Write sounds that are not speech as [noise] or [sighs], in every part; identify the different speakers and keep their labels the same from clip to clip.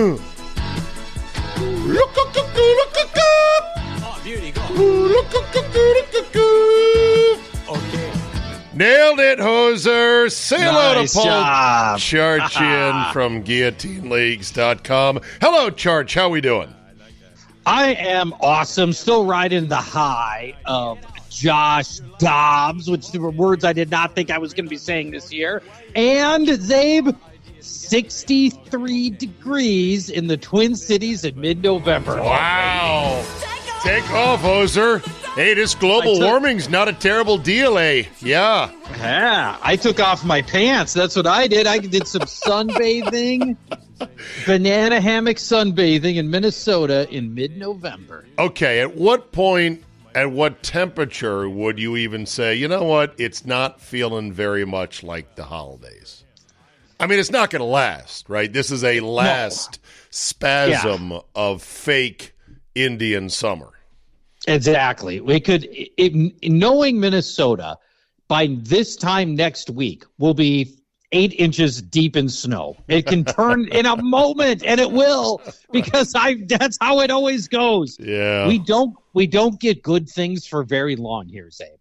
Speaker 1: Oh, beauty, go. Look up, look up!
Speaker 2: Okay.
Speaker 3: Nailed it, hoser. Say hello
Speaker 2: Nice
Speaker 3: to Paul
Speaker 2: job.
Speaker 3: Charchian [laughs] from guillotineleagues.com. Hello, Charch. How we doing?
Speaker 2: I am awesome. Still riding the high of Josh Dobbs, which were words I did not think I was going to be saying this year. And Czabe, 63 degrees in the Twin Cities in mid November.
Speaker 3: Wow. Take off, hoser. Hey, this global
Speaker 2: took-
Speaker 3: warming's not a terrible deal, eh? Yeah.
Speaker 2: Yeah, I took off my pants. That's what I did. I did some sunbathing, [laughs] banana hammock sunbathing in Minnesota in mid November.
Speaker 3: Okay, at what point, at what temperature would you even say, you know what, it's not feeling very much like the holidays? I mean, it's not going to last, right? This is a last spasm of fake Indian summer.
Speaker 2: Exactly. We could, it, knowing Minnesota, by this time next week, will be eight inches deep in snow. It can turn in a moment, and it will, because I. That's how it always goes.
Speaker 3: Yeah.
Speaker 2: We don't. We don't get good things for very long here, Czabe.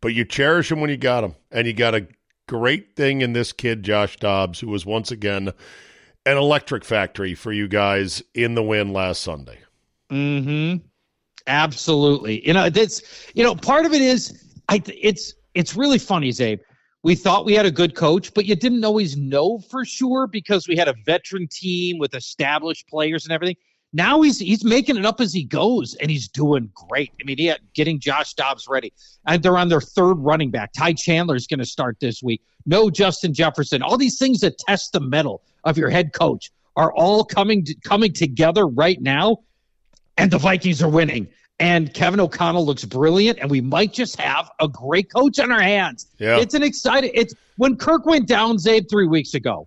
Speaker 3: but you cherish them when you got them, And you got a great thing in this kid, Josh Dobbs, who was once again an electric factory for you guys in the win last Sunday.
Speaker 2: Mm-hmm. Absolutely. You know, that's you know, part of it is I it's it's really funny, Czabe. We thought we had a good coach, but you didn't always know for sure because we had a veteran team with established players and everything. Now he's he's making it up as he goes, and he's doing great. I mean, he had, getting Josh Dobbs ready, and they're on their third running back. Ty Chandler is going to start this week. No Justin Jefferson. All these things that test the mettle of your head coach are all coming to, coming together right now, and the Vikings are winning. And Kevin O'Connell looks brilliant, and we might just have a great coach on our hands.
Speaker 3: Yeah.
Speaker 2: It's an exciting. It's when Kirk went down, Czabe, three weeks ago.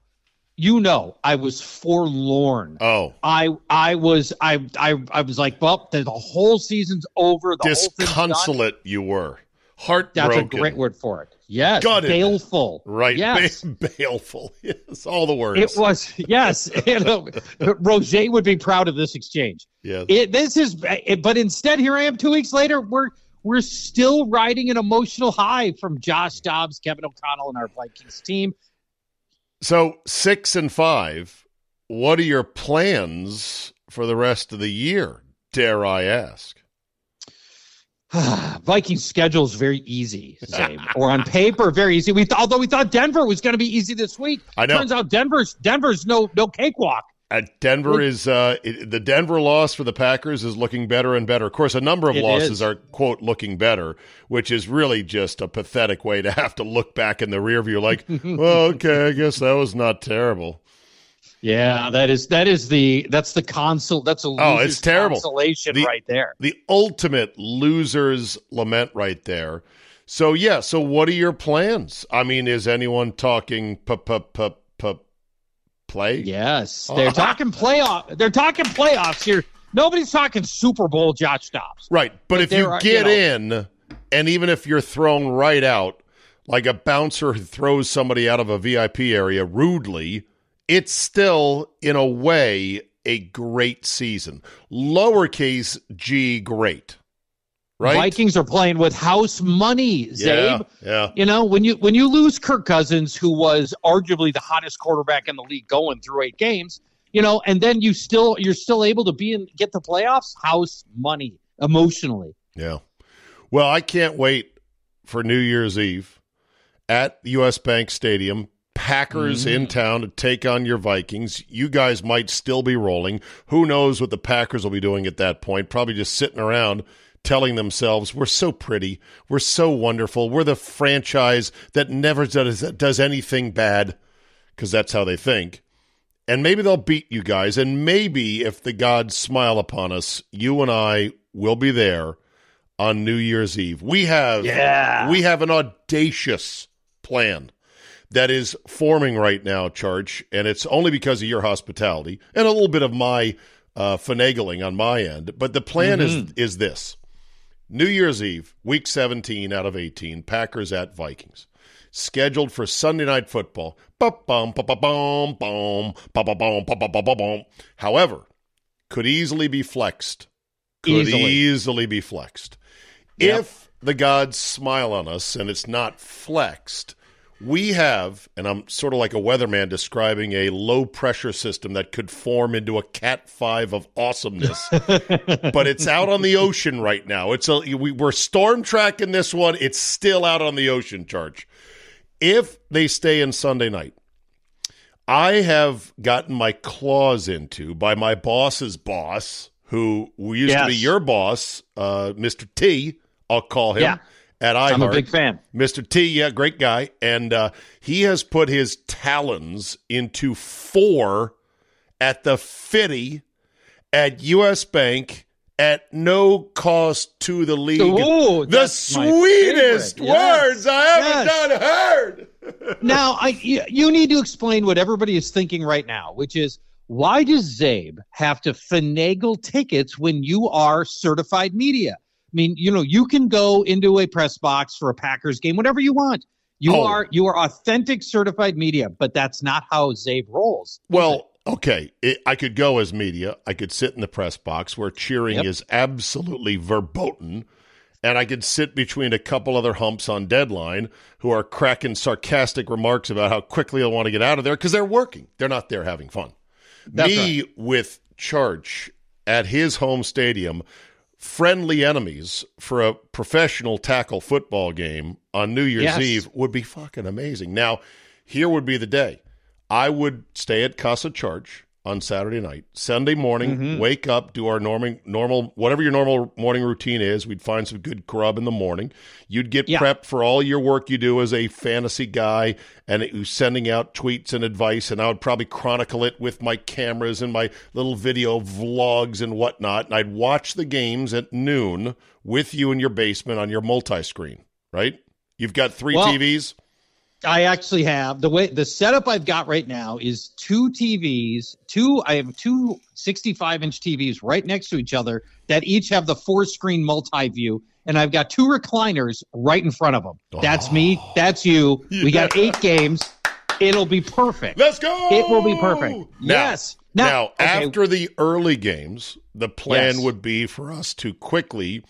Speaker 2: You know, I was forlorn.
Speaker 3: Oh,
Speaker 2: I I was I I I was like, well, the, the whole season's over. The
Speaker 3: disconsolate you were.
Speaker 2: Heart
Speaker 3: That's
Speaker 2: a great word for it. Yes,
Speaker 3: Gutted.
Speaker 2: baleful.
Speaker 3: Right.
Speaker 2: Yes.
Speaker 3: Ba- [laughs] baleful. [laughs] Yes. All the words.
Speaker 2: It was yes. [laughs] You know, Roger would be proud of this exchange.
Speaker 3: Yes.
Speaker 2: It this is, it, but instead, here I am two weeks later. We're we're still riding an emotional high from Josh Dobbs, Kevin O'Connell, and our Vikings team.
Speaker 3: So six and five. What are your plans for the rest of the year? Dare I ask? [sighs]
Speaker 2: Vikings schedule is very easy, or on paper, very easy. We th- although we thought Denver was going to be easy this week.
Speaker 3: I know.
Speaker 2: Turns out Denver's Denver's no no cakewalk.
Speaker 3: Denver is uh, it, the Denver loss for the Packers is looking better and better. Of course, a number of
Speaker 2: It
Speaker 3: losses
Speaker 2: is.
Speaker 3: are quote looking better, which is really just a pathetic way to [laughs] have to look back in the rear view. Like, [laughs] well, okay, I guess that was not terrible.
Speaker 2: Yeah, that is that is the that's the console. That's a
Speaker 3: Oh, it's terrible.
Speaker 2: consolation
Speaker 3: The-
Speaker 2: right there.
Speaker 3: The ultimate loser's lament right there. So yeah, so what are your plans? I mean, is anyone talking p p p play?
Speaker 2: Yes, oh. they're talking playoff. They're talking playoffs here. Nobody's talking Super Bowl. Josh Dobbs.
Speaker 3: Right. But
Speaker 2: But
Speaker 3: if you
Speaker 2: are-
Speaker 3: get
Speaker 2: you
Speaker 3: in, and even if you're thrown right out, like a bouncer throws somebody out of a VIP area rudely, it's still, in a way, a great season. Lowercase g, great. Right?
Speaker 2: Vikings are playing with house money.
Speaker 3: yeah.
Speaker 2: Czabe.
Speaker 3: Yeah.
Speaker 2: You know, when you when you lose Kirk Cousins, who was arguably the hottest quarterback in the league going through eight games, you know, and then you still you're still able to be in get the playoffs, house money emotionally.
Speaker 3: Yeah. Well, I can't wait for New Year's Eve at US Bank Stadium. Packers mm. in town to take on your Vikings. You guys might still be rolling. Who knows what the Packers will be doing at that point? Probably just sitting around telling themselves, we're so pretty. We're so wonderful. We're the franchise that never does, does anything bad because that's how they think. And maybe they'll beat you guys. And maybe if the gods smile upon us, you and I will be there on New Year's Eve. We have
Speaker 2: Yeah.
Speaker 3: we have an audacious plan that is forming right now, Charch, and it's only because of your hospitality and a little bit of my uh, finagling on my end. But the plan is is this: New Year's Eve, Week 17 out of 18, Packers at Vikings, scheduled for Sunday Night Football. However, could easily be flexed. Could
Speaker 2: Easily.
Speaker 3: easily be flexed.
Speaker 2: Yep.
Speaker 3: If the gods smile on us and it's not flexed, we have, and I'm sort of like a weatherman describing a low pressure system that could form into a Cat 5 of awesomeness. [laughs] but it's out on the ocean right now. It's a, we, we're storm tracking this one. It's still out on the ocean, Charch. If they stay in Sunday night, I have gotten my claws into by my boss's boss, who used to be your boss, uh, Mr. T. I'll call him
Speaker 2: Yeah.
Speaker 3: At iHeart.
Speaker 2: I'm a big fan.
Speaker 3: Mr. T, yeah, great guy. And uh, he has put his talons into four at the Fitty at U.S. Bank at no cost to the league.
Speaker 2: Ooh,
Speaker 3: the sweetest.
Speaker 2: Yes.
Speaker 3: words I haven't
Speaker 2: Yes.
Speaker 3: done heard. [laughs]
Speaker 2: now, I you, you need to explain what everybody is thinking right now, which is why does Czabe have to finagle tickets when you are certified media? I mean, you know, you can go into a press box for a Packers game, whatever you want. You
Speaker 3: Oh.
Speaker 2: are you are authentic certified media, but that's not how Czabe rolls.
Speaker 3: Well, okay. It, I could go as media. I could sit in the press box where cheering
Speaker 2: Yep.
Speaker 3: is absolutely verboten. And I could sit between a couple other humps on deadline who are cracking sarcastic remarks about how quickly they want to get out of there because they're working. They're not there having fun.
Speaker 2: That's
Speaker 3: Me with Charch at his home stadium, friendly enemies for a professional tackle football game on New Year's
Speaker 2: Yes.
Speaker 3: Eve would be fucking amazing. Now, here would be the day. I would stay at Casa Charch on Saturday night. Sunday morning,
Speaker 2: Mm-hmm.
Speaker 3: wake up, do our normal, normal, whatever your normal morning routine is. We'd find some good grub in the morning. You'd get
Speaker 2: Yeah.
Speaker 3: prepped for all your work you do as a fantasy guy and it sending out tweets and advice. And I would probably chronicle it with my cameras and my little video vlogs and whatnot. And I'd watch the games at noon with you in your basement on your multi screen, right? You've got three
Speaker 2: Well-
Speaker 3: TVs.
Speaker 2: I actually have the way the setup I've got right now is two TVs, two I have two 65 inch TVs right next to each other that each have the four screen multi view, and I've got two recliners right in front of them. That's me. That's you. We got eight games. It'll be perfect.
Speaker 3: Let's go.
Speaker 2: It will be perfect.
Speaker 3: Now,
Speaker 2: yes.
Speaker 3: Now,
Speaker 2: okay,
Speaker 3: after the early games, the plan
Speaker 2: Yes.
Speaker 3: would be for us to quickly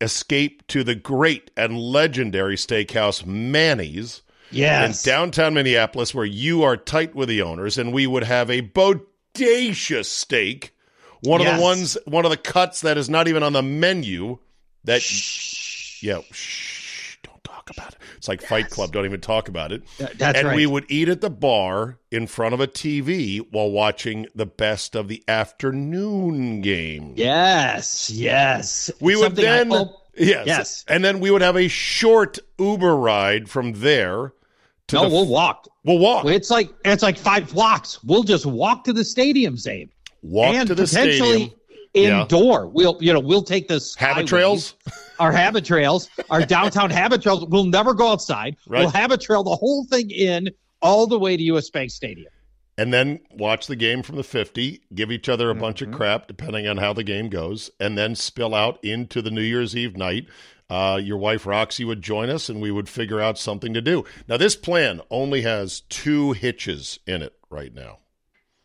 Speaker 3: escape to the great and legendary steakhouse Manny's
Speaker 2: yes.
Speaker 3: in downtown Minneapolis, where you are tight with the owners, and we would have a bodacious steak, one of the ones, one of the cuts that is not even on the menu. That yeah, shh, don't talk about it. It's like Fight Club. Don't even talk about it.
Speaker 2: Th- that's
Speaker 3: and
Speaker 2: right.
Speaker 3: we would eat at the bar in front of a TV while watching the best of the afternoon game.
Speaker 2: yes. Yes.
Speaker 3: We would
Speaker 2: Something I
Speaker 3: then yes,
Speaker 2: Yes.
Speaker 3: and then we would have a short Uber ride from there
Speaker 2: No,
Speaker 3: the
Speaker 2: we'll walk.
Speaker 3: we'll walk
Speaker 2: It's like it's like five blocks. We'll just walk to the stadium, Czabe.
Speaker 3: walk
Speaker 2: and
Speaker 3: to the
Speaker 2: potentially
Speaker 3: stadium. Yeah.
Speaker 2: indoor. We'll you know we'll take this
Speaker 3: Habit trails.
Speaker 2: our habit trails, our downtown [laughs] habit trails. We'll never go outside.
Speaker 3: Right.
Speaker 2: We'll habit trail the whole thing in all the way to US Bank Stadium.
Speaker 3: and then watch the game from the 50, give each other a bunch
Speaker 2: Mm-hmm.
Speaker 3: of crap depending on how the game goes, and then spill out into the New Year's Eve night. Uh, your wife Roxy would join us, and we would figure out something to do. Now, this plan only has two hitches in it right now.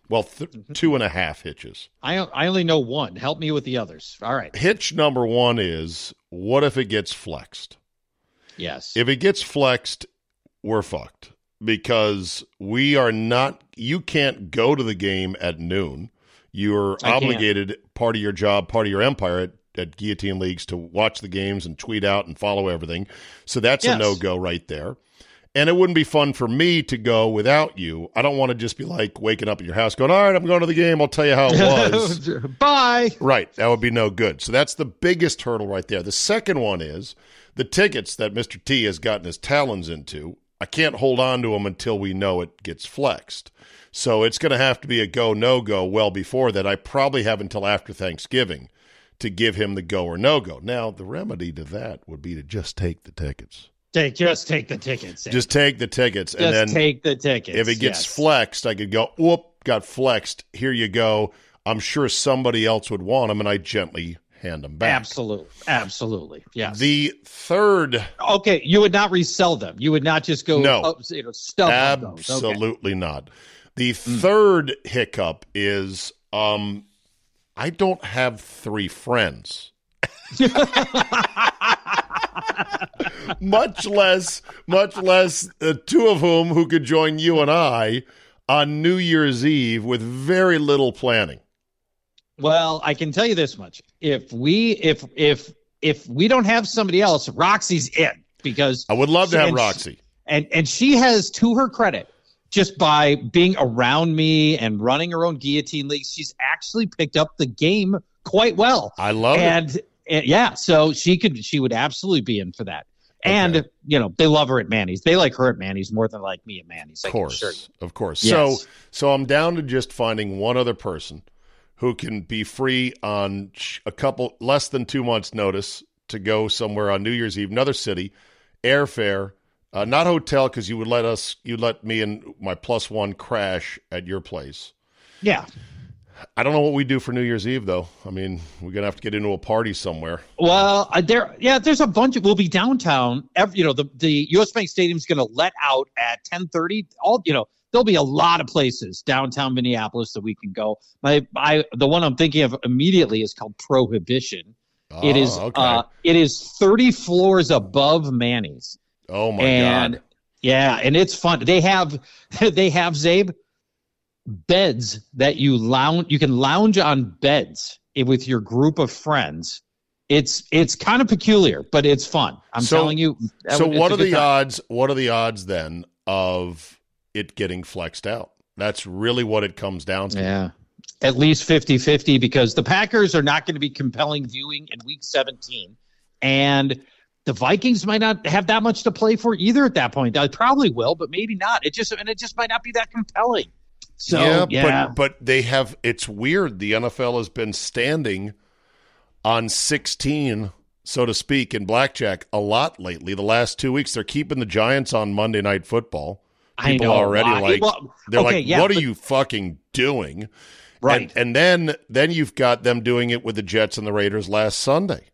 Speaker 3: Well, th-
Speaker 2: Mm-hmm.
Speaker 3: two and a half hitches.
Speaker 2: I I only know one. Help me with the others. All right.
Speaker 3: Hitch number one is what if it gets flexed?
Speaker 2: Yes.
Speaker 3: If it gets flexed, we're fucked because we are not. You can't go to the game at noon. You're
Speaker 2: I can't.
Speaker 3: obligated, part of your job, part of your empire at, at Guillotine Leagues, to watch the games and tweet out and follow everything. So that's a no go right there. And it wouldn't be fun for me to go without you. I don't want to just be like waking up at your house going, all right, I'm going to the game. I'll tell you how it was. [laughs]
Speaker 2: Bye.
Speaker 3: Right. That would be no good. So that's the biggest hurdle right there. The second one is the tickets that Mr. T has gotten his talons into. I can't hold on to them until we know it gets flexed. So it's going to have to be a go, no go well before that. I probably have until after Thanksgiving to give him the go or no go. Now, the remedy to that would be to just take the tickets.
Speaker 2: Take just take the tickets.
Speaker 3: Just take the tickets.
Speaker 2: Just
Speaker 3: and then
Speaker 2: take the tickets.
Speaker 3: if it gets
Speaker 2: yes.
Speaker 3: flexed, I could go, whoop, got flexed. Here you go. I'm sure somebody else would want them, and I gently hand them back.
Speaker 2: Absolutely. Absolutely. Yes.
Speaker 3: The third,
Speaker 2: okay, you would not resell them. You would not just go
Speaker 3: No.
Speaker 2: up, you know, stuff those. Okay.
Speaker 3: absolutely not. The third hiccup is um, I don't have three friends. much less, much less uh, two of whom who could join you and I on New Year's Eve with very little planning.
Speaker 2: Well, I can tell you this much: if we if if if we don't have somebody else, Roxy's in because
Speaker 3: I would love to have Roxy.
Speaker 2: and and she has to her credit just by being around me and running her own guillotine league she's actually picked up the game quite well
Speaker 3: I love it.
Speaker 2: and, and yeah so she could she would absolutely be in for that and you know they love her at manny's they like her at manny's more than like me at manny's
Speaker 3: Of course, of course.
Speaker 2: Yes.
Speaker 3: So, so I'm down to just finding one other person who can be free on a couple less than two months' notice to go somewhere on New Year's Eve, another city, airfare, uh, not hotel because you would let us, you let me and my plus one crash at your place.
Speaker 2: yeah
Speaker 3: I don't know what we do for New Year's Eve though. I mean, we're gonna have to get into a party somewhere.
Speaker 2: Well, uh, there, yeah, there's a bunch. Of, we'll be downtown. Every, you know, the the U.S. Bank Stadium's going to let out at 10:30. All, you know, there'll be a lot of places downtown Minneapolis that we can go. My, I, the one I'm thinking of immediately is called Prohibition. it
Speaker 3: Oh,
Speaker 2: is,
Speaker 3: okay.
Speaker 2: uh, it is 30 floors above Manny's,
Speaker 3: oh my
Speaker 2: and
Speaker 3: god!
Speaker 2: yeah, and it's fun. They have, [laughs] they have Czabe. beds that you lounge you can lounge on beds with your group of friends it's it's kind of peculiar but it's fun i'm
Speaker 3: So-
Speaker 2: telling you
Speaker 3: So what are the
Speaker 2: time.
Speaker 3: odds? What are the odds then of it getting flexed out? That's really what it comes down to.
Speaker 2: yeah at least 50-50 because the packers are not going to be compelling viewing in week 17 and the vikings might not have that much to play for either at that point they probably will but maybe not it just and it just might not be that compelling so yeah,
Speaker 3: but but they have. It's weird. The NFL has been standing on sixteen, so to speak, in blackjack a lot lately. The last two weeks, they're keeping the Giants on Monday Night Football.
Speaker 2: I know.
Speaker 3: already like
Speaker 2: Well,
Speaker 3: they're
Speaker 2: okay,
Speaker 3: like,
Speaker 2: yeah,
Speaker 3: "What are you fucking doing?"
Speaker 2: Right.
Speaker 3: And, and then then you've got them doing it with the Jets and the Raiders last Sunday.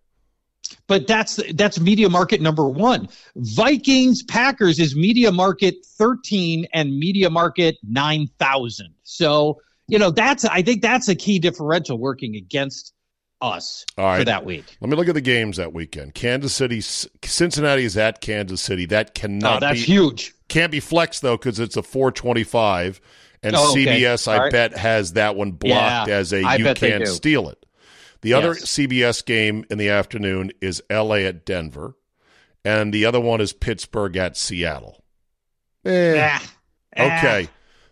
Speaker 2: But that's that's media market number one. Vikings Packers is media market thirteen and media market nine thousand. So you know that's I think that's a key differential working against us
Speaker 3: All right.
Speaker 2: for that week.
Speaker 3: Let me look at the games that weekend. Kansas City, Cincinnati is at Kansas City. That cannot
Speaker 2: Oh, that's
Speaker 3: be
Speaker 2: huge.
Speaker 3: can't be flexed though because it's a 425, and
Speaker 2: Oh, okay.
Speaker 3: CBS I
Speaker 2: right.
Speaker 3: bet has that one blocked
Speaker 2: Yeah,
Speaker 3: as a
Speaker 2: I
Speaker 3: you can't steal it. The other
Speaker 2: Yes.
Speaker 3: CBS game in the afternoon is LA at Denver, and the other one is Pittsburgh at Seattle. Eh,
Speaker 2: Ah, ah.
Speaker 3: Okay.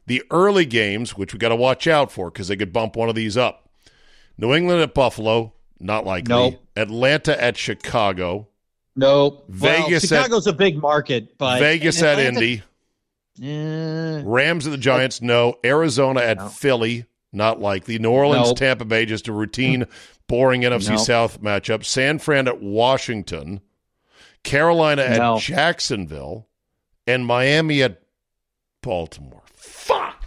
Speaker 3: The early games, which we got to watch out for because they could bump one of these up. New England at Buffalo, not likely.
Speaker 2: Nope.
Speaker 3: Atlanta at Chicago.
Speaker 2: Nope.
Speaker 3: Vegas
Speaker 2: well,
Speaker 3: at-
Speaker 2: Chicago's a big market, but
Speaker 3: Vegas at Indy.
Speaker 2: Eh,
Speaker 3: Rams at the Giants, no. Arizona at Philly, not likely. New Orleans,
Speaker 2: Nope.
Speaker 3: Tampa Bay, just a routine, boring NFC
Speaker 2: Nope.
Speaker 3: South matchup. San Fran at Washington. Carolina at
Speaker 2: No.
Speaker 3: Jacksonville. And Miami at Baltimore. Fuck.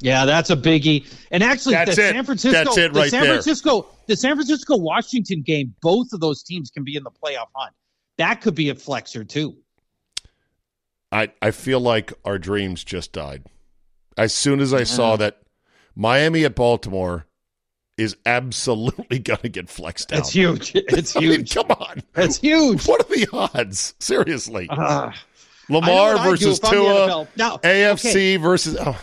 Speaker 2: Yeah, that's a biggie. And actually,
Speaker 3: That's
Speaker 2: the
Speaker 3: it.
Speaker 2: San Francisco,
Speaker 3: That's it
Speaker 2: the
Speaker 3: right
Speaker 2: San
Speaker 3: there.
Speaker 2: Francisco, the San Francisco Washington game, both of those teams can be in the playoff hunt. That could be a flexer too.
Speaker 3: I, I feel like our dreams just died. As soon as I saw that Miami at Baltimore is absolutely [laughs] going to get flexed out. [laughs]
Speaker 2: It's huge. It's
Speaker 3: I mean,
Speaker 2: huge.
Speaker 3: come on.
Speaker 2: It's huge.
Speaker 3: What are the odds? Seriously.
Speaker 2: Uh, know
Speaker 3: Lamar
Speaker 2: what I'd do
Speaker 3: versus Tua.
Speaker 2: Now,
Speaker 3: AFC
Speaker 2: okay,
Speaker 3: versus. Oh,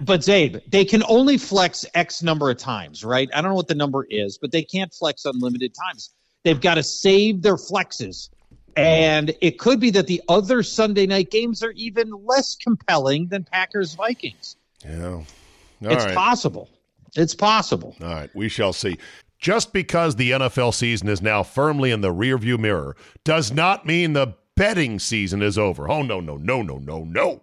Speaker 2: but Czabe, they can only flex X number of times, right? I don't know what the number is, but they can't flex unlimited times. They've got to save their flexes. And it could be that the other Sunday night games are even less compelling than Packers Vikings.
Speaker 3: yeah. All
Speaker 2: it's
Speaker 3: right.
Speaker 2: possible. It's possible.
Speaker 3: All right. We shall see. Just because the NFL season is now firmly in the rearview mirror does not mean the betting season is over. Oh, no, no, no, no, no, no.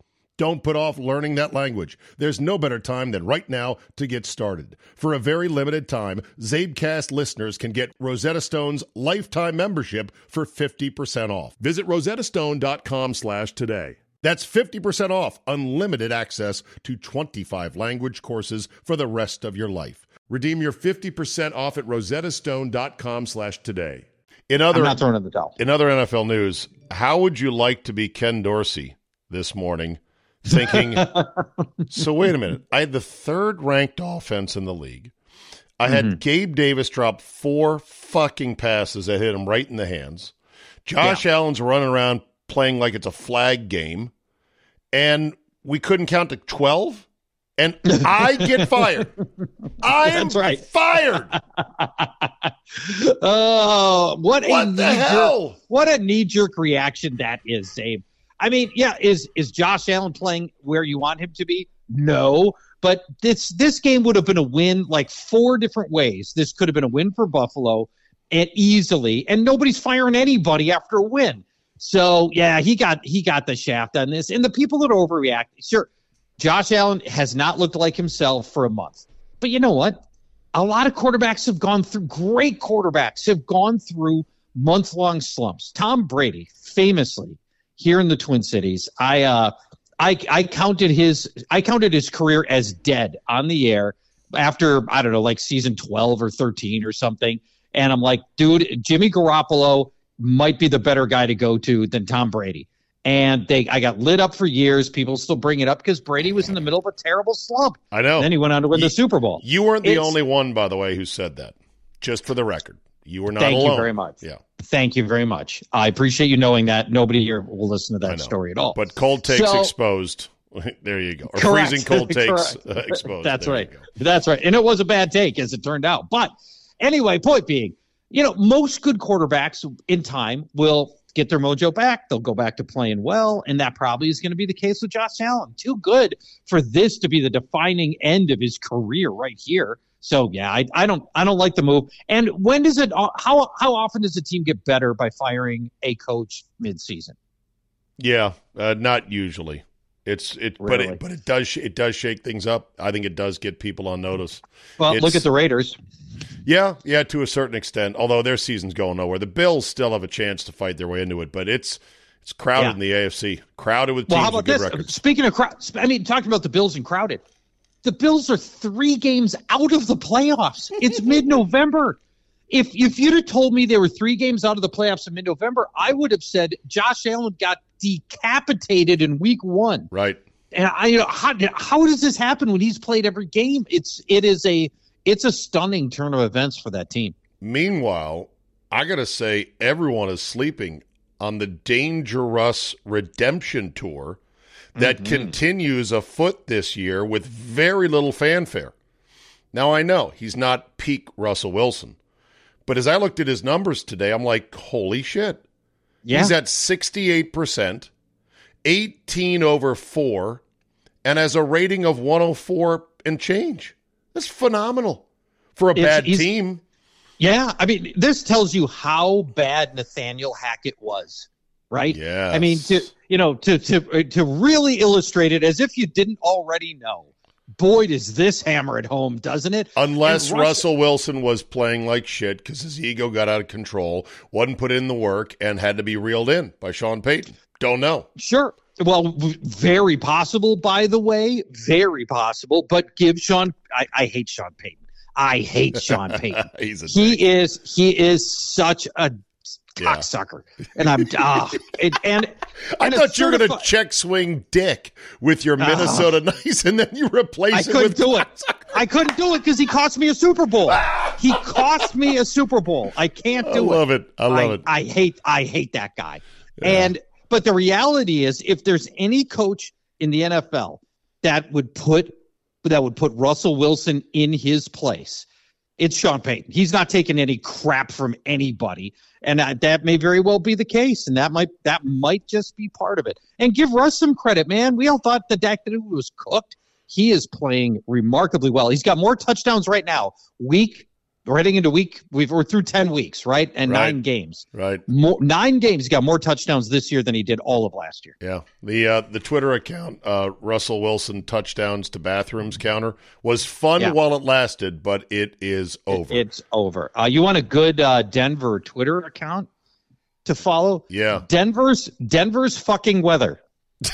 Speaker 3: Don't put off learning that language. There's no better time than right now to get started. For a very limited time, Czabecast listeners can get Rosetta Stone's lifetime membership for 50% off. Visit rosettastone.com slash today. That's 50% off unlimited access to 25 language courses for the rest of your life. Redeem your 50% off at rosettastone.com slash today. In other,
Speaker 2: I'm not throwing in the towel.
Speaker 3: in other NFL news, how would you like to be Ken Dorsey this morning thinking, [laughs] so wait a minute, I had the third ranked offense in the league. I had mm-hmm. Gabe Davis drop four fucking passes that hit him right in the hands. Josh Allen's running around playing like it's a flag game, and we couldn't count to 12. And I get fired. [laughs] I am
Speaker 2: That's right.
Speaker 3: fired. [laughs]
Speaker 2: Oh, what, a
Speaker 3: What the
Speaker 2: knee-jerk- What a knee jerk reaction that is, Czabe. I mean, yeah, is is Josh Allen playing where you want him to be? No, but this this game would have been a win like four different ways. This could have been a win for Buffalo, and easily, and nobody's firing anybody after a win. So yeah, he got he got the shaft on this, and the people that overreact. Sure, Josh Allen has not looked like himself for a month, but you know what? a lot of quarterbacks have gone through great quarterbacks have gone through month long slumps. Tom Brady, famously here in the Twin Cities, I uh I I counted his I counted his career as dead on the air after I don't know like season 12 or 13 or something and I'm like, dude, Jimmy Garoppolo might be the better guy to go to than Tom Brady. And they I got lit up for years. People still bring it up because Brady was in the middle of a terrible slump.
Speaker 3: I know.
Speaker 2: Then he went on to win
Speaker 3: You-
Speaker 2: the Super Bowl.
Speaker 3: You weren't the
Speaker 2: It's-
Speaker 3: only one, by the way, who said that. Just for the record, you were not
Speaker 2: Thank you very much.
Speaker 3: Yeah,
Speaker 2: Thank you very much. I appreciate you knowing that. Nobody here will listen to that story at all.
Speaker 3: But cold takes
Speaker 2: So-
Speaker 3: exposed. [laughs] there you go. Or
Speaker 2: Correct.
Speaker 3: freezing cold [laughs] takes uh, [laughs] exposed.
Speaker 2: That's
Speaker 3: There
Speaker 2: right. That's right. And it was a bad take, as it turned out. But anyway, point being, you know, most good quarterbacks in time will get their mojo back. They'll go back to playing well, and that probably is going to be the case with Josh Allen. Too good for this to be the defining end of his career right here. So yeah, I, I don't I don't like the move. And when does it? How how often does a team get better by firing a coach midseason?
Speaker 3: Yeah, uh, not usually. It's it, but it but it does it does shake things up. I think it does get people on notice.
Speaker 2: Well,
Speaker 3: It's-
Speaker 2: look at the Raiders.
Speaker 3: Yeah, yeah, to a certain extent. Although their season's going nowhere, the Bills still have a chance to fight their way into it. But it's it's crowded
Speaker 2: Yeah.
Speaker 3: in the AFC, crowded with teams
Speaker 2: Well, how
Speaker 3: with good
Speaker 2: this?
Speaker 3: records.
Speaker 2: Speaking of crowd, I mean, talking about the Bills and crowded, the Bills are three games out of the playoffs. It's [laughs] mid-November. If if you'd have told me they were three games out of the playoffs in mid-November, I would have said Josh Allen got decapitated in Week One.
Speaker 3: Right.
Speaker 2: And I, you know, how how does this happen when he's played every game? It's it is a it's a stunning turn of events for that team.
Speaker 3: Meanwhile, I got to say, everyone is sleeping on the Dangerous Redemption Tour that
Speaker 2: Mm-hmm.
Speaker 3: continues afoot this year with very little fanfare. Now, I know he's not peak Russell Wilson, but as I looked at his numbers today, I'm like, holy shit.
Speaker 2: Yeah,
Speaker 3: He's at 68%, 18 over 4, and has a rating of 104 and change. That's phenomenal for a
Speaker 2: It's-
Speaker 3: bad team.
Speaker 2: Yeah, I mean, this tells you how bad Nathaniel Hackett was, right?
Speaker 3: Yeah.
Speaker 2: I mean, to you know, to to to really illustrate it as if you didn't already know. Boy, does this hammer at home, doesn't it?
Speaker 3: Unless
Speaker 2: And
Speaker 3: Russell Wilson was playing like shit because his ego got out of control, wasn't put in the work, and had to be reeled in by Sean Payton. Don't know.
Speaker 2: Sure. Well, very possible, by the way, very possible. But give Sean. I, I hate Sean Payton. I hate Sean [laughs] Payton.
Speaker 3: He's a
Speaker 2: he
Speaker 3: dick.
Speaker 2: is he is such a
Speaker 3: Yeah.
Speaker 2: cocksucker, and I'm [laughs] ah, it, and
Speaker 3: I thought you were going to check swing dick with your Minnesota [laughs] Nice, and then you replace
Speaker 2: I
Speaker 3: it
Speaker 2: couldn't
Speaker 3: with
Speaker 2: do it. I couldn't do it because he cost me a Super Bowl. he cost me a Super Bowl. I can't do it.
Speaker 3: I love it. I love it.
Speaker 2: I hate I hate that guy. And but the reality is if there's any coach in the NFL that would put that would put Russell Wilson in his place, it's Sean Payton. He's not taking any crap from anybody, and that, may very well be the case. And that might that might just be part of it. And give Russ some credit, man. We all thought the Dak was cooked. He is playing remarkably well. He's got more touchdowns right now, week we're heading into week we've we're through 10 weeks right and
Speaker 3: Right.
Speaker 2: nine games
Speaker 3: Right.
Speaker 2: more nine games he got more touchdowns this year than he did all of last year
Speaker 3: Yeah. The uh, the Twitter account, uh, Russell Wilson touchdowns to bathrooms counter, was fun
Speaker 2: Yeah.
Speaker 3: while it lasted, but it is over.
Speaker 2: it's over uh, you want a good uh, denver twitter account to follow
Speaker 3: yeah.
Speaker 2: denver's denver's fucking weather [laughs]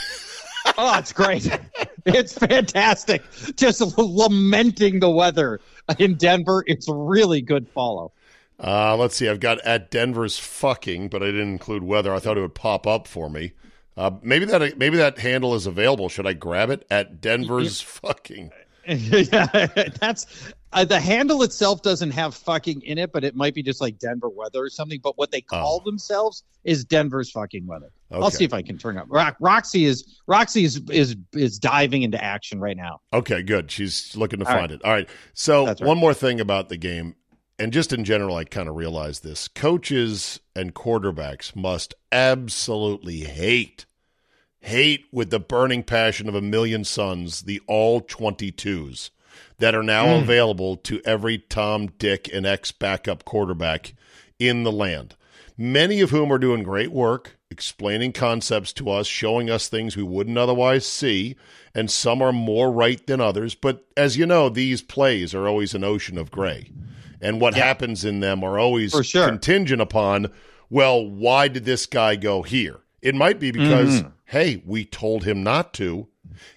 Speaker 2: oh it's great [laughs] it's fantastic just lamenting the weather [laughs] in denver it's a really good follow
Speaker 3: Uh, let's see. I've got at Denver's fucking, but I didn't include weather. I thought it would pop up for me. Uh, maybe that maybe that handle is available. Should I grab it at Denver's [laughs] fucking? [laughs]
Speaker 2: yeah, that's uh, the handle itself doesn't have fucking in it, but it might be just like Denver weather or something. But what they call themselves is Denver's fucking weather. I'll see if I can turn up. Rock, Roxy is Roxy is is is diving into action right now.
Speaker 3: Okay, good. She's looking to
Speaker 2: All
Speaker 3: find it. All right. So
Speaker 2: right.
Speaker 3: one more thing about the game, and just in general, I kind of realize this: coaches and quarterbacks must absolutely hate, hate with the burning passion of a million suns the all twenty twos that are now
Speaker 2: Hmm.
Speaker 3: available to every Tom, Dick, and ex backup quarterback in the land. Many of whom are doing great work, explaining concepts to us, showing us things we wouldn't otherwise see, and some are more right than others. But as you know, these plays are always an ocean of gray. And what happens in them are always
Speaker 2: sure.
Speaker 3: contingent upon, well, why did this guy go here? It might be because,
Speaker 2: Mm-hmm.
Speaker 3: hey, we told him not to,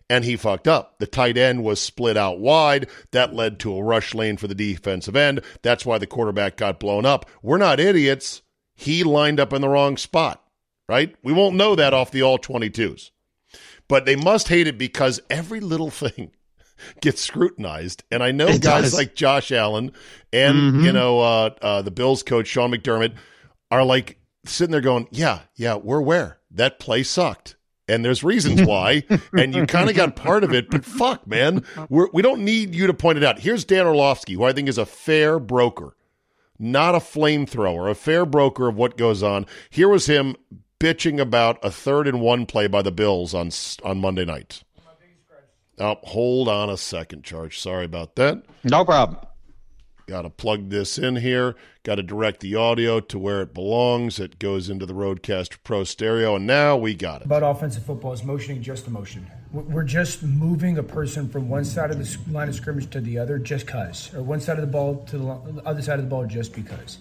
Speaker 3: and he fucked up. The tight end was split out wide. That led to a rush lane for the defensive end. That's why the quarterback got blown up. We're not idiots. He lined up in the wrong spot, right? We won't know that off the all 22s. But they must hate it because every little [laughs] thing gets scrutinized. And I know
Speaker 2: It
Speaker 3: guys
Speaker 2: does.
Speaker 3: like Josh Allen and, you know, uh, uh, the Bills coach, Sean McDermott, are like sitting there going, yeah, yeah, we're aware that play sucked. And there's reasons why, [laughs] and you kind of got part of it, but fuck, man, we're, we don't need you to point it out. Here's Dan Orlovsky, who I think is a fair broker, not a flamethrower, a fair broker of what goes on. Here was him bitching about a third and one play by the Bills on on Monday night. Oh, hold on a second, Charch. Sorry about that.
Speaker 2: No problem.
Speaker 3: Got to plug this in here. Got to direct the audio to where it belongs. It goes into the RODECaster Pro Stereo, and now we got it.
Speaker 4: about offensive football is motioning just a motion. We're just moving a person from one side of the line of scrimmage to the other just cause, or one side of the ball to the other side of the ball just because.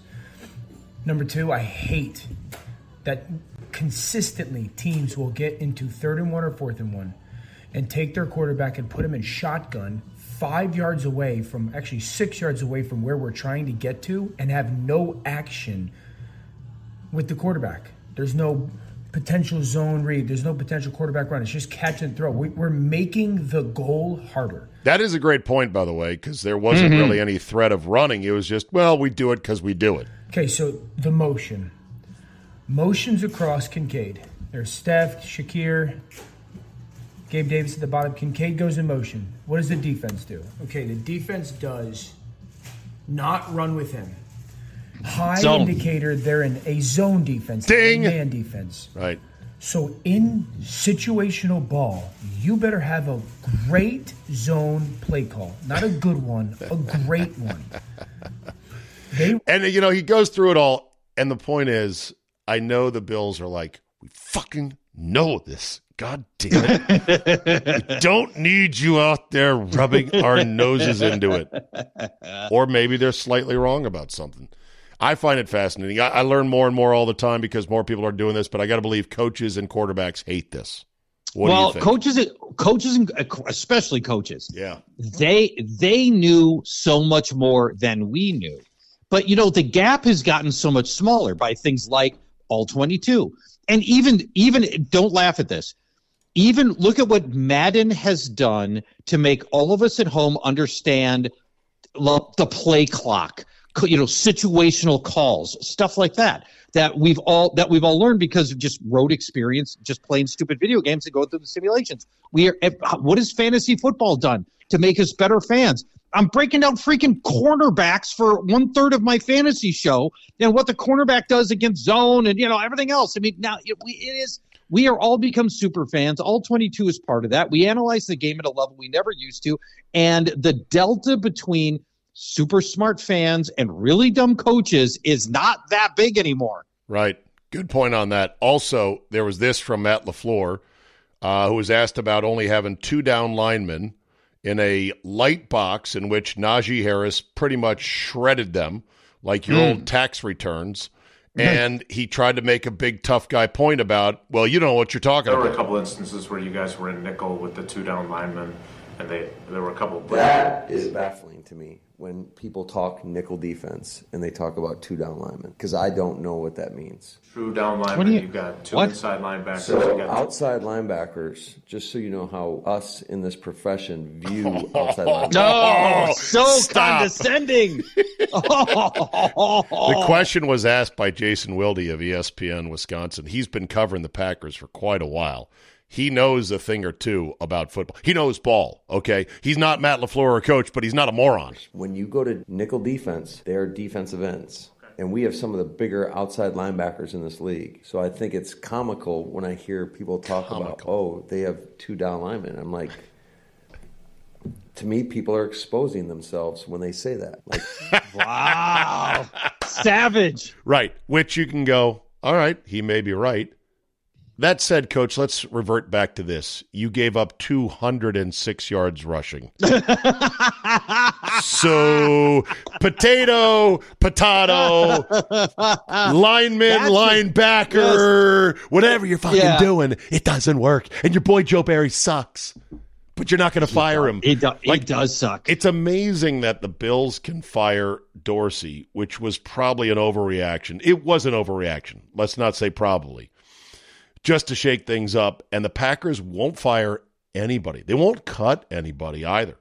Speaker 4: Number two, I hate that consistently teams will get into third and one or fourth and one and take their quarterback and put him in shotgun five yards away from actually six yards away from where we're trying to get to and have no action with the quarterback. There's no potential zone read. There's no potential quarterback run. It's just catch and throw. We, we're making the goal harder.
Speaker 3: That is a great point, by the way, because there wasn't
Speaker 2: Mm-hmm.
Speaker 3: really any threat of running. It was just, well, we do it because we do it.
Speaker 4: Okay, so the motion. Motions across Kincaid. There's Steph, Shakir, Gabe Davis at the bottom. Kincaid goes in motion. What does the defense do? Okay, the defense does not run with him. High
Speaker 2: Zone.
Speaker 4: indicator they're in a zone defense, not a
Speaker 3: Ding.
Speaker 4: man defense.
Speaker 3: Right.
Speaker 4: So in situational ball, you better have a great zone play call. Not a good one, a great one. They
Speaker 3: And, you know, he goes through it all. And the point is, I know the Bills are like, we fucking know this. God damn it. we [laughs] don't need you out there rubbing our noses into it. Or maybe they're slightly wrong about something. I find it fascinating. I, I learn more and more all the time because more people are doing this, but I got to believe coaches and quarterbacks hate this. What do you
Speaker 2: well,
Speaker 3: think?
Speaker 2: coaches, coaches, and especially coaches,
Speaker 3: yeah.
Speaker 2: they they knew so much more than we knew. But you know, the gap has gotten so much smaller by things like all 22. And even even don't laugh at this. Even look at what Madden has done to make all of us at home understand the play clock. you know, situational calls, stuff like that that we've all that we've all learned because of just road experience, just playing stupid video games and going through the simulations. We are what has fantasy football done to make us better fans? I'm breaking down freaking cornerbacks for one third of my fantasy show and what the cornerback does against zone and you know everything else. I mean, now it, it is we are all become super fans. All 22 is part of that. We analyze the game at a level we never used to, and the delta between super smart fans and really dumb coaches is not that big anymore.
Speaker 3: Right. Good point on that. Also, there was this from Matt LaFleur, uh, who was asked about only having two down linemen in a light box in which Najee Harris pretty much shredded them like your mm. old tax returns. And he tried to make a big tough guy point about, well, you don't know what you're talking
Speaker 5: there
Speaker 3: about.
Speaker 5: There were a couple instances where you guys were in nickel with the two down linemen, and they there were a couple.
Speaker 6: That is baffling to me when people talk nickel defense and they talk about two down linemen because I don't know what that means.
Speaker 5: True down linemen, you, have got two what? inside linebackers.
Speaker 6: So outside linebackers, just so you know how us in this profession view [laughs] outside linebackers.
Speaker 2: No, so Stop. condescending.
Speaker 3: the [laughs] question was asked by Jason Wilde of ESPN Wisconsin. He's been covering the Packers for quite a while he knows a thing or two about football. He knows ball, okay? He's not Matt LaFleur or coach, but he's not a moron.
Speaker 6: When you go to nickel defense, they're defensive ends. And we have some of the bigger outside linebackers in this league. So I think it's comical when I hear people talk comical. about, oh, they have two down linemen. I'm like, to me, people are exposing themselves when they say that. Like, [laughs]
Speaker 2: wow, savage.
Speaker 3: Right, which you can go, all right, he may be right. That said, coach, let's revert back to this. You gave up 206 yards rushing. [laughs] so, potato, potato, lineman, That's linebacker, yes. whatever you're fucking yeah. doing, it doesn't work. And your boy Joe Barry sucks. But you're not going to fire him.
Speaker 2: He, do, like, does suck.
Speaker 3: It's amazing that the Bills can fire Dorsey, which was probably an overreaction. It was an overreaction. Let's not say probably just to shake things up. And the Packers won't fire anybody. They won't cut anybody either.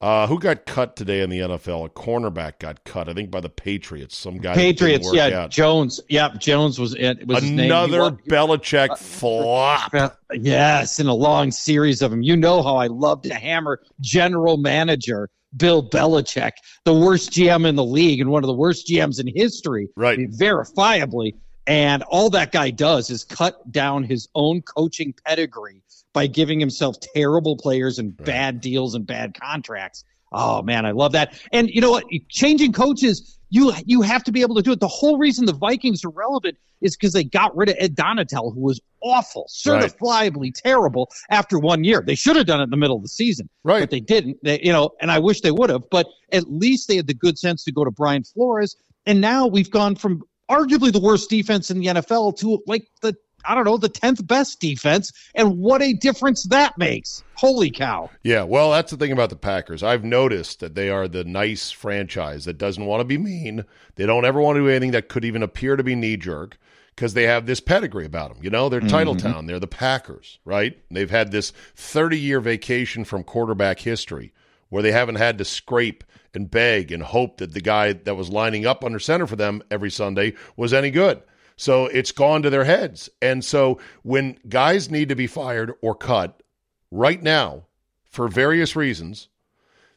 Speaker 3: Uh, who got cut today in the NFL? A cornerback got cut, I think, by the Patriots. Some guy.
Speaker 2: Patriots, yeah. Out. Jones, yep. Jones was it. Was
Speaker 3: another Belichick uh, flop. [laughs]
Speaker 2: Yes, in a long series of them. You know how I love to hammer general manager Bill Belichick, the worst GM in the league and one of the worst GMs in history.
Speaker 3: Right.
Speaker 2: Verifiably. And all that guy does is cut down his own coaching pedigree by giving himself terrible players and right. bad deals and bad contracts. Oh man, I love that. And you know what? Changing coaches, you you have to be able to do it. The whole reason the Vikings are relevant is because they got rid of Ed Donatell, who was awful, certifiably right. terrible after one year. They should have done it in the middle of the season,
Speaker 3: right?
Speaker 2: But they didn't. They, you know, and I wish they would have. But at least they had the good sense to go to Brian Flores. And now we've gone from arguably the worst defense in the NFL to like the I don't know, the 10th best defense. And what a difference that makes. Holy cow.
Speaker 3: Yeah, well, that's the thing about the Packers. I've noticed that they are the nice franchise that doesn't want to be mean. They don't ever want to do anything that could even appear to be knee jerk because they have this pedigree about them. You know, they're title mm-hmm. town. They're the Packers, right? They've had this 30 year vacation from quarterback history where they haven't had to scrape and beg and hope that the guy that was lining up under center for them every Sunday was any good. So it's gone to their heads. And so when guys need to be fired or cut right now for various reasons,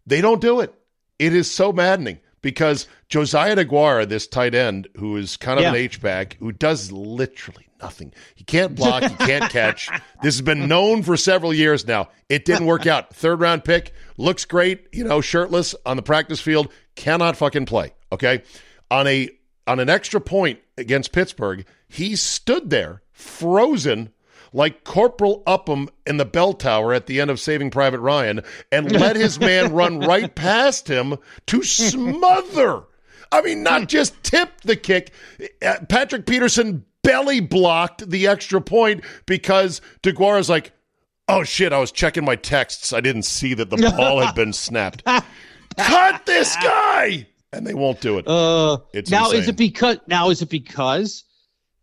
Speaker 3: they don't do it. It is so maddening because Josiah DeGuara, this tight end who is kind of yeah. an H-back, who does literally nothing. He can't block, he can't [laughs] catch. This has been known for several years now. It didn't work out. Third round pick, looks great, you know, shirtless on the practice field, cannot fucking play. Okay. On a on an extra point against Pittsburgh, he stood there frozen like Corporal Upham in the bell tower at the end of Saving Private Ryan and let his man run right past him to smother. I mean, not just tip the kick. Uh, Patrick Peterson belly blocked the extra point because DeGuara's like, oh shit, I was checking my texts. I didn't see that the [laughs] ball had been snapped. Cut this guy! And they won't do it.
Speaker 2: Uh, it's now insane. is it because now is it because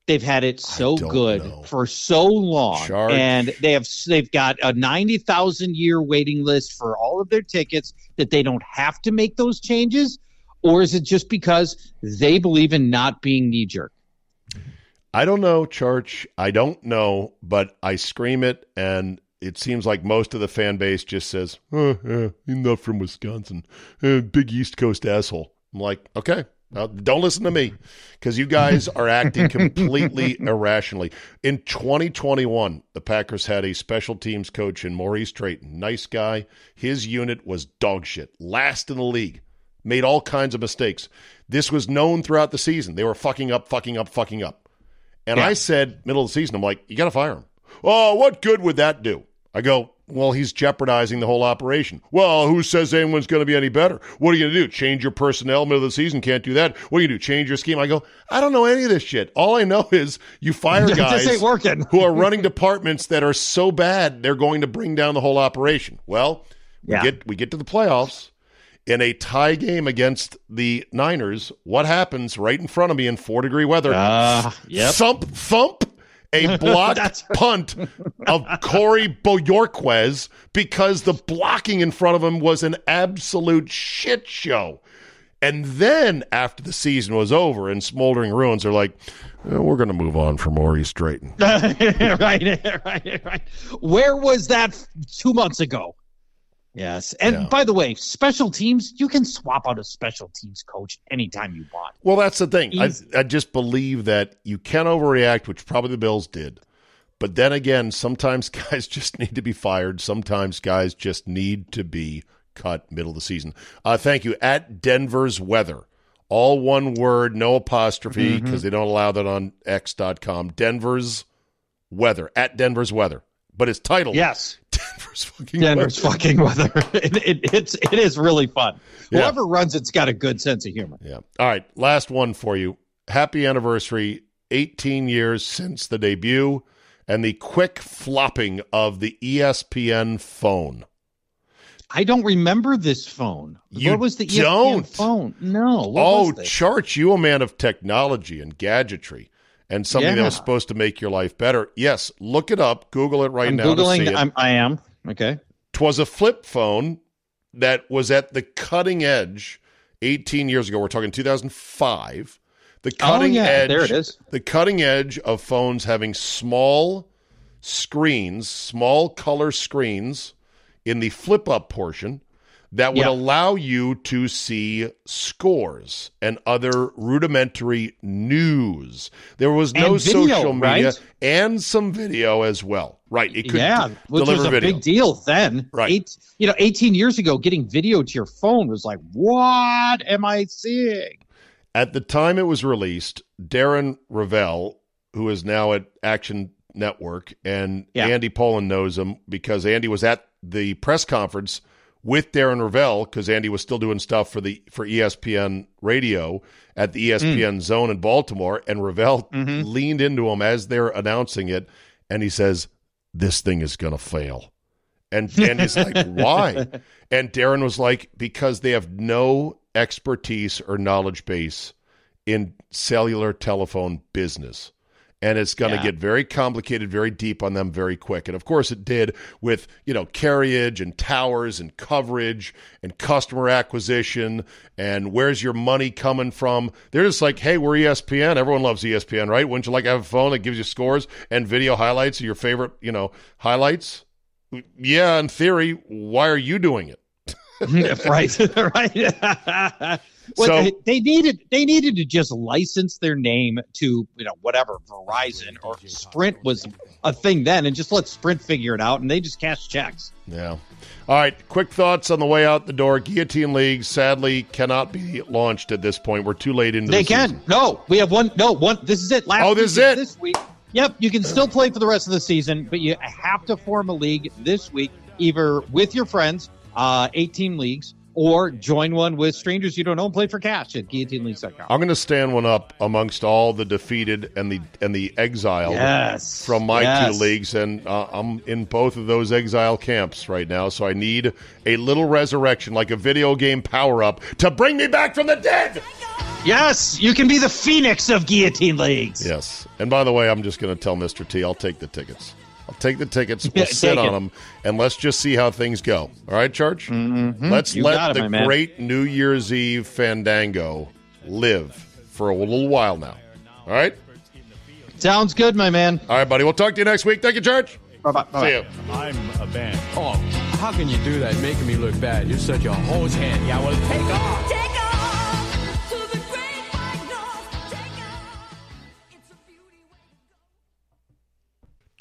Speaker 2: they've had it so good know. for so long Charch. and they have they've got a 90,000 year waiting list for all of their tickets that they don't have to make those changes or is it just because they believe in not being knee jerk?
Speaker 3: I don't know, Charch. I don't know, but I scream it, and it seems like most of the fan base just says, uh, uh, oh, yeah, he's not from Wisconsin. Eh, big East Coast asshole. I'm like, okay, don't listen to me because you guys are acting completely [laughs] irrationally. In 2021, the Packers had a special teams coach in Maurice Drayton. Nice guy. His unit was dog shit, last in the league, made all kinds of mistakes. This was known throughout the season. They were fucking up, fucking up, fucking up. And
Speaker 2: Yeah.
Speaker 3: I said, middle of the season, I'm like, you got to fire him. Oh, what good would that do? I go, well, he's jeopardizing the whole operation. Well, who says anyone's going to be any better? What are you going to do? Change your personnel middle of the season? Can't do that. What are you going to do? Change your scheme? I go, I don't know any of this shit. All I know [laughs] is you fire [laughs] guys
Speaker 2: ain't working.
Speaker 3: who are running departments that are so bad they're going to bring down the whole operation. Well, we
Speaker 2: Yeah.
Speaker 3: get we get to the playoffs in a tie game against the Niners. What happens right in front of me in four degree weather?
Speaker 2: Uh, yep.
Speaker 3: Thump, thump, a [laughs] blocked punt of Corey Bojorquez because the blocking in front of him was an absolute shit show. And then after the season was over and smoldering ruins, they're like, "Eh, we're going to move on from Maurice Drayton. [laughs]
Speaker 2: right, [laughs] right, right. Where was that two months ago? Yes. And
Speaker 3: Yeah.
Speaker 2: by the way, special teams, you can swap out a special teams coach anytime you want.
Speaker 3: Well, that's the thing. I, I just believe that you can overreact, which probably the Bills did. But then again, sometimes [laughs] guys just need to be fired. Sometimes guys just need to be cut middle of the season. Uh, thank you. At Denver's weather. All one word, no apostrophe, because
Speaker 2: Mm-hmm.
Speaker 3: they don't allow that on X.com. Denver's weather. At Denver's weather. But it's titled
Speaker 2: Yes.
Speaker 3: Denver's fucking
Speaker 2: Denver's
Speaker 3: weather.
Speaker 2: fucking weather. [laughs] It, it, it's it is really fun.
Speaker 3: Yeah.
Speaker 2: Whoever runs it's got a good sense of humor.
Speaker 3: Yeah. All right. Last one for you. Happy anniversary. 18 years since the debut and the quick flopping of the ESPN phone.
Speaker 2: I don't remember this phone.
Speaker 3: You
Speaker 2: what was the ESPN
Speaker 3: don't?
Speaker 2: phone? No. What
Speaker 3: oh? Charch, you a man of technology and gadgetry and something that was supposed to make your life better. Yes, look it up. Google it right
Speaker 2: I'm
Speaker 3: now
Speaker 2: googling. I'm, I am okay.
Speaker 3: Twas a flip phone that was at the cutting edge 18 years ago. We're talking 2005. The oh, cutting
Speaker 2: Oh, yeah,
Speaker 3: edge.
Speaker 2: there it is.
Speaker 3: The cutting edge of phones having small screens, small color screens in the flip up portion that would
Speaker 2: Yeah.
Speaker 3: allow you to see scores and other rudimentary news. There was no
Speaker 2: video,
Speaker 3: social media
Speaker 2: right?
Speaker 3: and some video as well. Right. It could
Speaker 2: yeah,
Speaker 3: d-
Speaker 2: which
Speaker 3: deliver
Speaker 2: was a
Speaker 3: video.
Speaker 2: big deal then.
Speaker 3: Right.
Speaker 2: Eight, you know, 18 years ago, getting video to your phone was like, what am I seeing?
Speaker 3: At the time it was released, Darren Rovell, who is now at Action Network, and
Speaker 2: Yeah.
Speaker 3: Andy Pollin knows him because Andy was at the press conference with Darren Rovell because Andy was still doing stuff for the for ESPN radio at the hmm. ESPN zone in Baltimore, and Rovell mm-hmm. leaned into him as they're announcing it, and he says, "This thing is going to fail." And Andy's like, [laughs] why? And Darren was like, because they have no expertise or knowledge base in cellular telephone business. And it's going to
Speaker 2: Yeah.
Speaker 3: get very complicated, very deep on them very quick. And of course it did with, you know, carriage and towers and coverage and customer acquisition and where's your money coming from. They're just like, hey, we're ESPN. Everyone loves ESPN, right? Wouldn't you like to have a phone that gives you scores and video highlights of your favorite, you know, highlights? Yeah, in theory. Why are you doing it? [laughs]
Speaker 2: right, [laughs] right. [laughs] well,
Speaker 3: So-
Speaker 2: they, they needed they needed to just license their name to you know whatever Verizon or Sprint was a thing then, and just let Sprint figure it out, and they just cash checks.
Speaker 3: Yeah. All right. Quick thoughts on the way out the door. Guillotine League sadly cannot be launched at this point. We're too late into
Speaker 2: They
Speaker 3: the
Speaker 2: can.
Speaker 3: season.
Speaker 2: No, we have one. No, one. This is it. Last
Speaker 3: Oh, this is it?
Speaker 2: This week. Yep, you can still play for the rest of the season, but you have to form a league this week, either with your friends, uh, 18 leagues, or join one with strangers you don't know and play for cash at guillotineleagues.com.
Speaker 3: I'm going to stand one up amongst all the defeated and the and the exiled
Speaker 2: Yes.
Speaker 3: from my
Speaker 2: Yes.
Speaker 3: two leagues, and uh, I'm in both of those exile camps right now. So I need a little resurrection, like a video game power up, to bring me back from the dead.
Speaker 2: Yes, you can be the phoenix of guillotine leagues.
Speaker 3: Yes. And by the way, I'm just going to tell Mr. T, I'll take the tickets. I'll take the tickets. [laughs] We'll
Speaker 2: Yeah,
Speaker 3: sit on
Speaker 2: it.
Speaker 3: them, and let's just see how things go. All right, Charch.
Speaker 2: Mhm.
Speaker 3: Let's
Speaker 2: You
Speaker 3: let
Speaker 2: it,
Speaker 3: the great New Year's Eve fandango live for a little while now. All right.
Speaker 2: Sounds good, my man.
Speaker 3: All right, buddy. We'll talk to you next week. Thank you, Charch.
Speaker 2: Bye-bye.
Speaker 3: See you.
Speaker 7: I'm a band. Oh, how can you do that? Making me look bad. You're such a hose head. Yeah, well, take off.
Speaker 8: Take